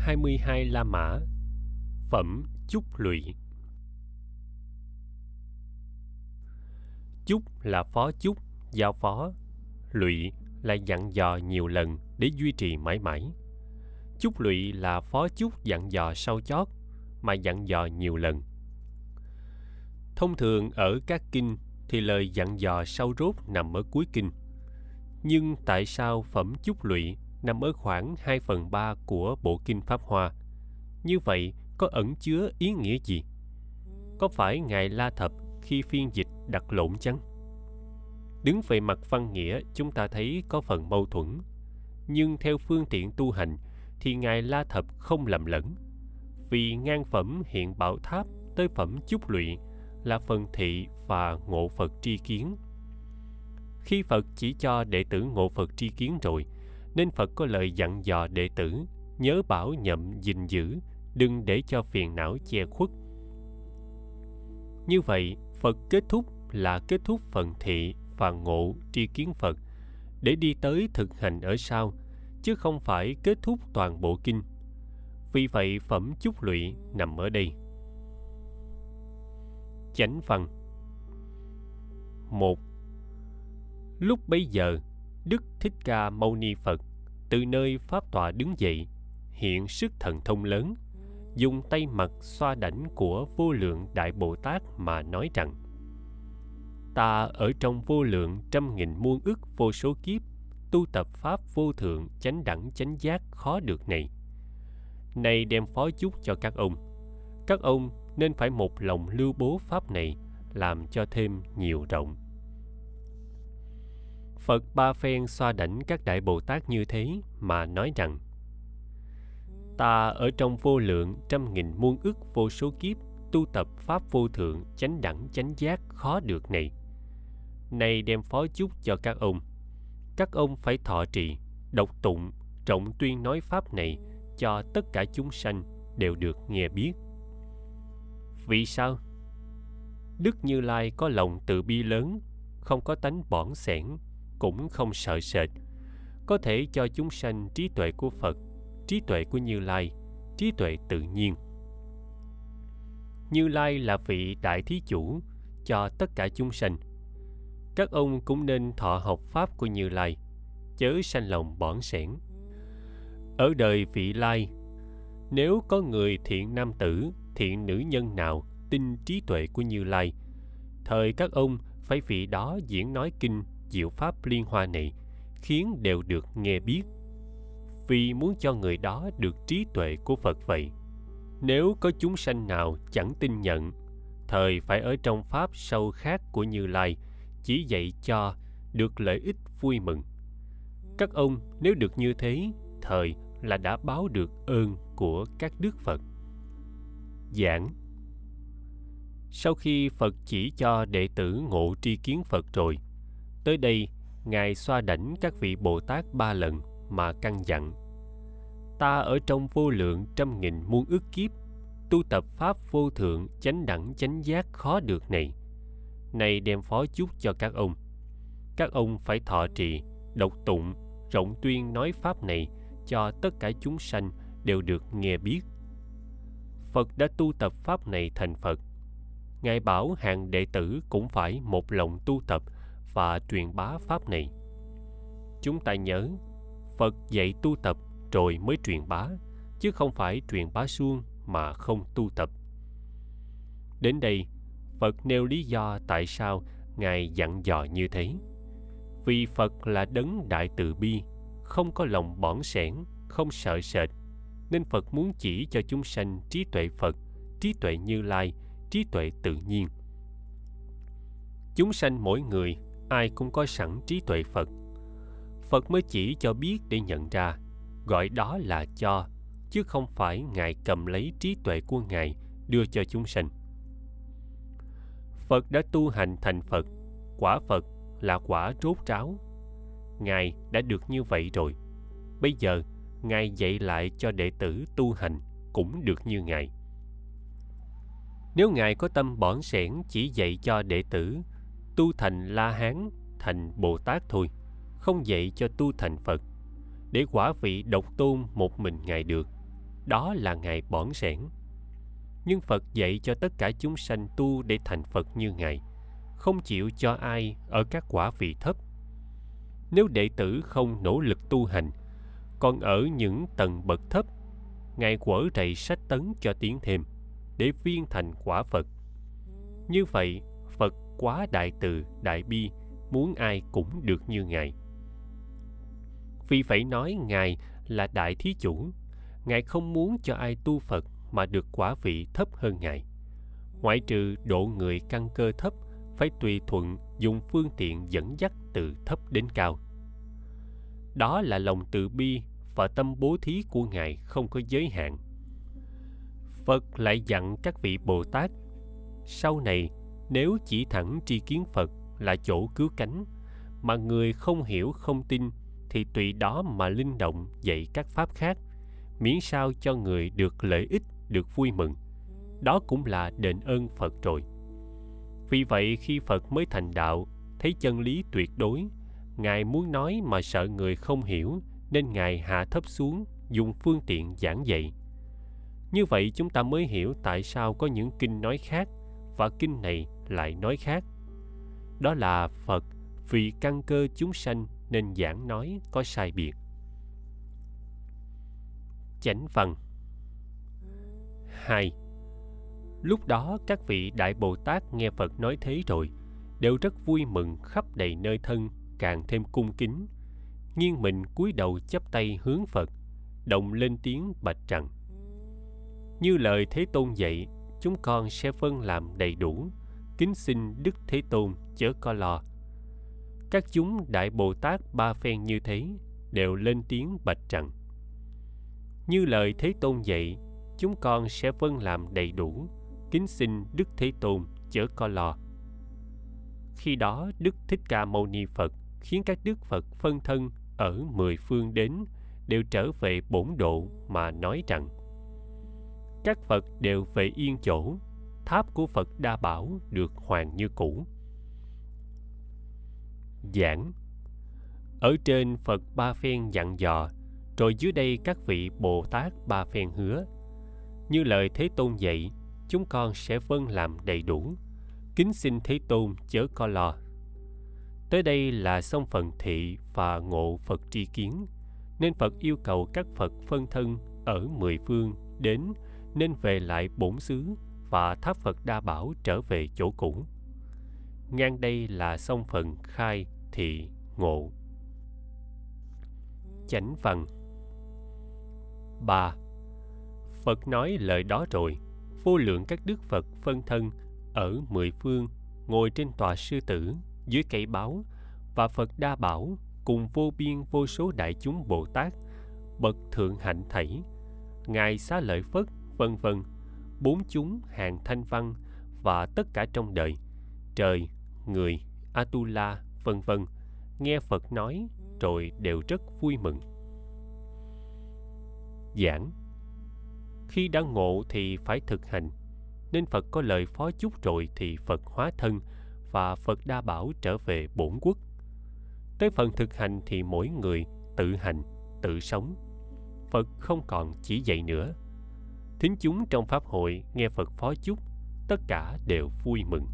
22 La Mã Phẩm Chúc Lụy. Chúc là phó chúc, giao phó. Lụy là dặn dò nhiều lần để duy trì mãi mãi. Chúc lụy là phó chúc dặn dò sau chót mà dặn dò nhiều lần. Thông thường ở các kinh thì lời dặn dò sau rốt nằm ở cuối kinh. Nhưng tại sao phẩm chúc lụy nằm ở khoảng 2 phần 3 của bộ kinh Pháp Hoa. Như vậy, có ẩn chứa ý nghĩa gì? Có phải Ngài La Thập khi phiên dịch đặt lộn chăng? Đứng về mặt văn nghĩa, chúng ta thấy có phần mâu thuẫn. Nhưng theo phương tiện tu hành, thì Ngài La Thập không lầm lẫn. Vì ngang phẩm hiện bảo tháp tới phẩm chúc lụy là phần thị và ngộ Phật tri kiến. Khi Phật chỉ cho đệ tử ngộ Phật tri kiến rồi, nên Phật có lời dặn dò đệ tử nhớ bảo nhậm gìn giữ, đừng để cho phiền não che khuất. Như vậy, Phật kết thúc là kết thúc phần thị và ngộ tri kiến Phật để đi tới thực hành ở sau, chứ không phải kết thúc toàn bộ kinh. Vì vậy, phẩm chúc lụy nằm ở đây. Chánh văn một Lúc bấy giờ, Đức Thích Ca Mâu Ni Phật từ nơi pháp tọa đứng dậy, hiện sức thần thông lớn, dùng tay mặt xoa đảnh của vô lượng đại Bồ Tát mà nói rằng: Ta ở trong vô lượng trăm nghìn muôn ức vô số kiếp tu tập pháp vô thượng chánh đẳng chánh giác khó được này. Này đem phó chúc cho các ông. Các ông nên phải một lòng lưu bố pháp này làm cho thêm nhiều rộng. Phật ba phen xoa đảnh các đại Bồ Tát như thế mà nói rằng Ta ở trong vô lượng trăm nghìn muôn ức vô số kiếp tu tập pháp vô thượng chánh đẳng chánh giác khó được này. Nay đem phó chúc cho các ông. Các ông phải thọ trì, độc tụng, rộng tuyên nói pháp này cho tất cả chúng sanh đều được nghe biết. Vì sao? Đức Như Lai có lòng từ bi lớn, không có tánh bỏn sẻn, cũng không sợ sệt. Có thể cho chúng sanh trí tuệ của phật, trí tuệ của như lai, trí tuệ tự nhiên. Như lai là vị đại thí chủ cho tất cả chúng sanh. Các ông cũng nên thọ học pháp của như lai, chớ sanh lòng bỏn sẻn. Ở đời vị lai, nếu có người thiện nam tử, thiện nữ nhân nào tin trí tuệ của như lai, thời các ông phải vị đó diễn nói kinh diệu pháp liên hoa này khiến đều được nghe biết. Vì muốn cho người đó được trí tuệ của phật vậy, nếu có chúng sanh nào chẳng tin nhận, thời phải ở trong pháp sâu khác của như lai chỉ dạy cho được lợi ích vui mừng. Các ông nếu được như thế, thời là đã báo được ơn của các đức phật. Giảng. Sau khi phật chỉ cho đệ tử ngộ tri kiến phật rồi Tới đây, Ngài xoa đảnh các vị Bồ Tát ba lần mà căn dặn. Ta ở trong vô lượng trăm nghìn muôn ước kiếp, tu tập Pháp vô thượng chánh đẳng chánh giác khó được này. Này đem phó chúc cho các ông. Các ông phải thọ trì, độc tụng, rộng tuyên nói Pháp này cho tất cả chúng sanh đều được nghe biết. Phật đã tu tập Pháp này thành Phật. Ngài bảo hàng đệ tử cũng phải một lòng tu tập và truyền bá pháp này. Chúng ta nhớ, phật dạy tu tập rồi mới truyền bá, chứ không phải truyền bá suông mà không tu tập. Đến đây, phật nêu lý do tại sao ngài dặn dò như thế. Vì phật là đấng đại từ bi, không có lòng bỏn sẻn, không sợ sệt, nên phật muốn chỉ cho chúng sanh trí tuệ phật, trí tuệ như lai, trí tuệ tự nhiên. Chúng sanh mỗi người ai cũng có sẵn trí tuệ Phật. Phật mới chỉ cho biết để nhận ra, gọi đó là cho, chứ không phải Ngài cầm lấy trí tuệ của Ngài đưa cho chúng sanh. Phật đã tu hành thành Phật, quả Phật là quả rốt ráo. Ngài đã được như vậy rồi. Bây giờ, Ngài dạy lại cho đệ tử tu hành cũng được như Ngài. Nếu Ngài có tâm bỏn sẻn chỉ dạy cho đệ tử tu thành La Hán, thành Bồ Tát thôi, không dạy cho tu thành Phật, để quả vị độc tôn một mình Ngài được. đó là ngài bỏn sẻn nhưng phật dạy cho tất cả chúng sanh tu để thành phật như ngài không chịu cho ai ở các quả vị thấp. Nếu đệ tử không nỗ lực tu hành còn ở những tầng bậc thấp ngài quở rầy sách tấn cho tiến thêm để viên thành quả phật. Như vậy quá đại từ, đại bi, muốn ai cũng được như ngài. Vì phải nói ngài là đại thí chủ, ngài không muốn cho ai tu phật mà được quả vị thấp hơn ngài. Ngoại trừ độ người căn cơ thấp, phải tùy thuận dùng phương tiện dẫn dắt từ thấp đến cao. Đó là lòng từ bi và tâm bố thí của ngài không có giới hạn. Phật lại dặn các vị bồ tát, sau này nếu chỉ thẳng tri kiến phật là chỗ cứu cánh, mà người không hiểu, không tin, thì tùy đó mà linh động dạy các pháp khác, miễn sao cho người được lợi ích, được vui mừng. Đó cũng là đền ơn phật rồi. Vì vậy khi phật mới thành đạo, thấy chân lý tuyệt đối, ngài muốn nói mà sợ người không hiểu, nên ngài hạ thấp xuống, dùng phương tiện giảng dạy. Như vậy chúng ta mới hiểu tại sao có những kinh nói khác, và kinh này lại nói khác. Đó là phật, vì căn cơ chúng sanh nên giảng nói có sai biệt. Chánh văn. Hai. Lúc đó các vị đại bồ tát nghe phật nói thế rồi, đều rất vui mừng khắp đầy nơi thân, càng thêm cung kính. Nghiêng mình cúi đầu chắp tay hướng phật đồng lên tiếng bạch rằng, như lời thế tôn dạy, chúng con sẽ phân làm đầy đủ kính xin đức thế tôn chớ có lo. Các chúng đại bồ tát ba phen như thế đều lên tiếng bạch rằng, như lời thế tôn dạy, chúng con sẽ vâng làm đầy đủ. Kính xin đức thế tôn chớ có lo. Khi đó đức thích ca mâu ni phật khiến các đức phật phân thân ở mười phương đến đều trở về bổn độ mà nói rằng, các phật đều về yên chỗ tháp của phật đa bảo được hoàn như cũ. Giảng. Ở trên phật ba phen dặn dò, rồi dưới đây các vị bồ tát ba phen hứa. Như lời thế tôn dạy, chúng con sẽ vâng làm đầy đủ. Kính xin thế tôn chớ co lo. Tới đây là xong phần thị và ngộ phật tri kiến. Nên phật yêu cầu các phật phân thân ở mười phương đến nên về lại bổn xứ và tháp phật đa bảo trở về chỗ cũ. Ngang đây là sông phần khai thị ngộ. Chánh văn. Ba. Phật nói lời đó rồi, vô lượng các đức Phật phân thân ở mười phương, ngồi trên tòa sư tử, dưới cây báo và Phật đa bảo cùng vô biên vô số đại chúng Bồ Tát, bậc thượng hạnh thảy, ngài xá lợi Phất, vân vân bốn chúng hàng thanh văn và tất cả trong đời, trời, người, atula, vân vân. Nghe phật nói, rồi đều rất vui mừng. Giảng. Khi đã ngộ thì phải thực hành. Nên phật có lời phó chúc rồi thì phật hóa thân và phật đa bảo trở về bổn quốc. Tới phần thực hành thì mỗi người tự hành, tự sống. Phật không còn chỉ dạy nữa thính chúng trong pháp hội nghe phật phó chúc tất cả đều vui mừng.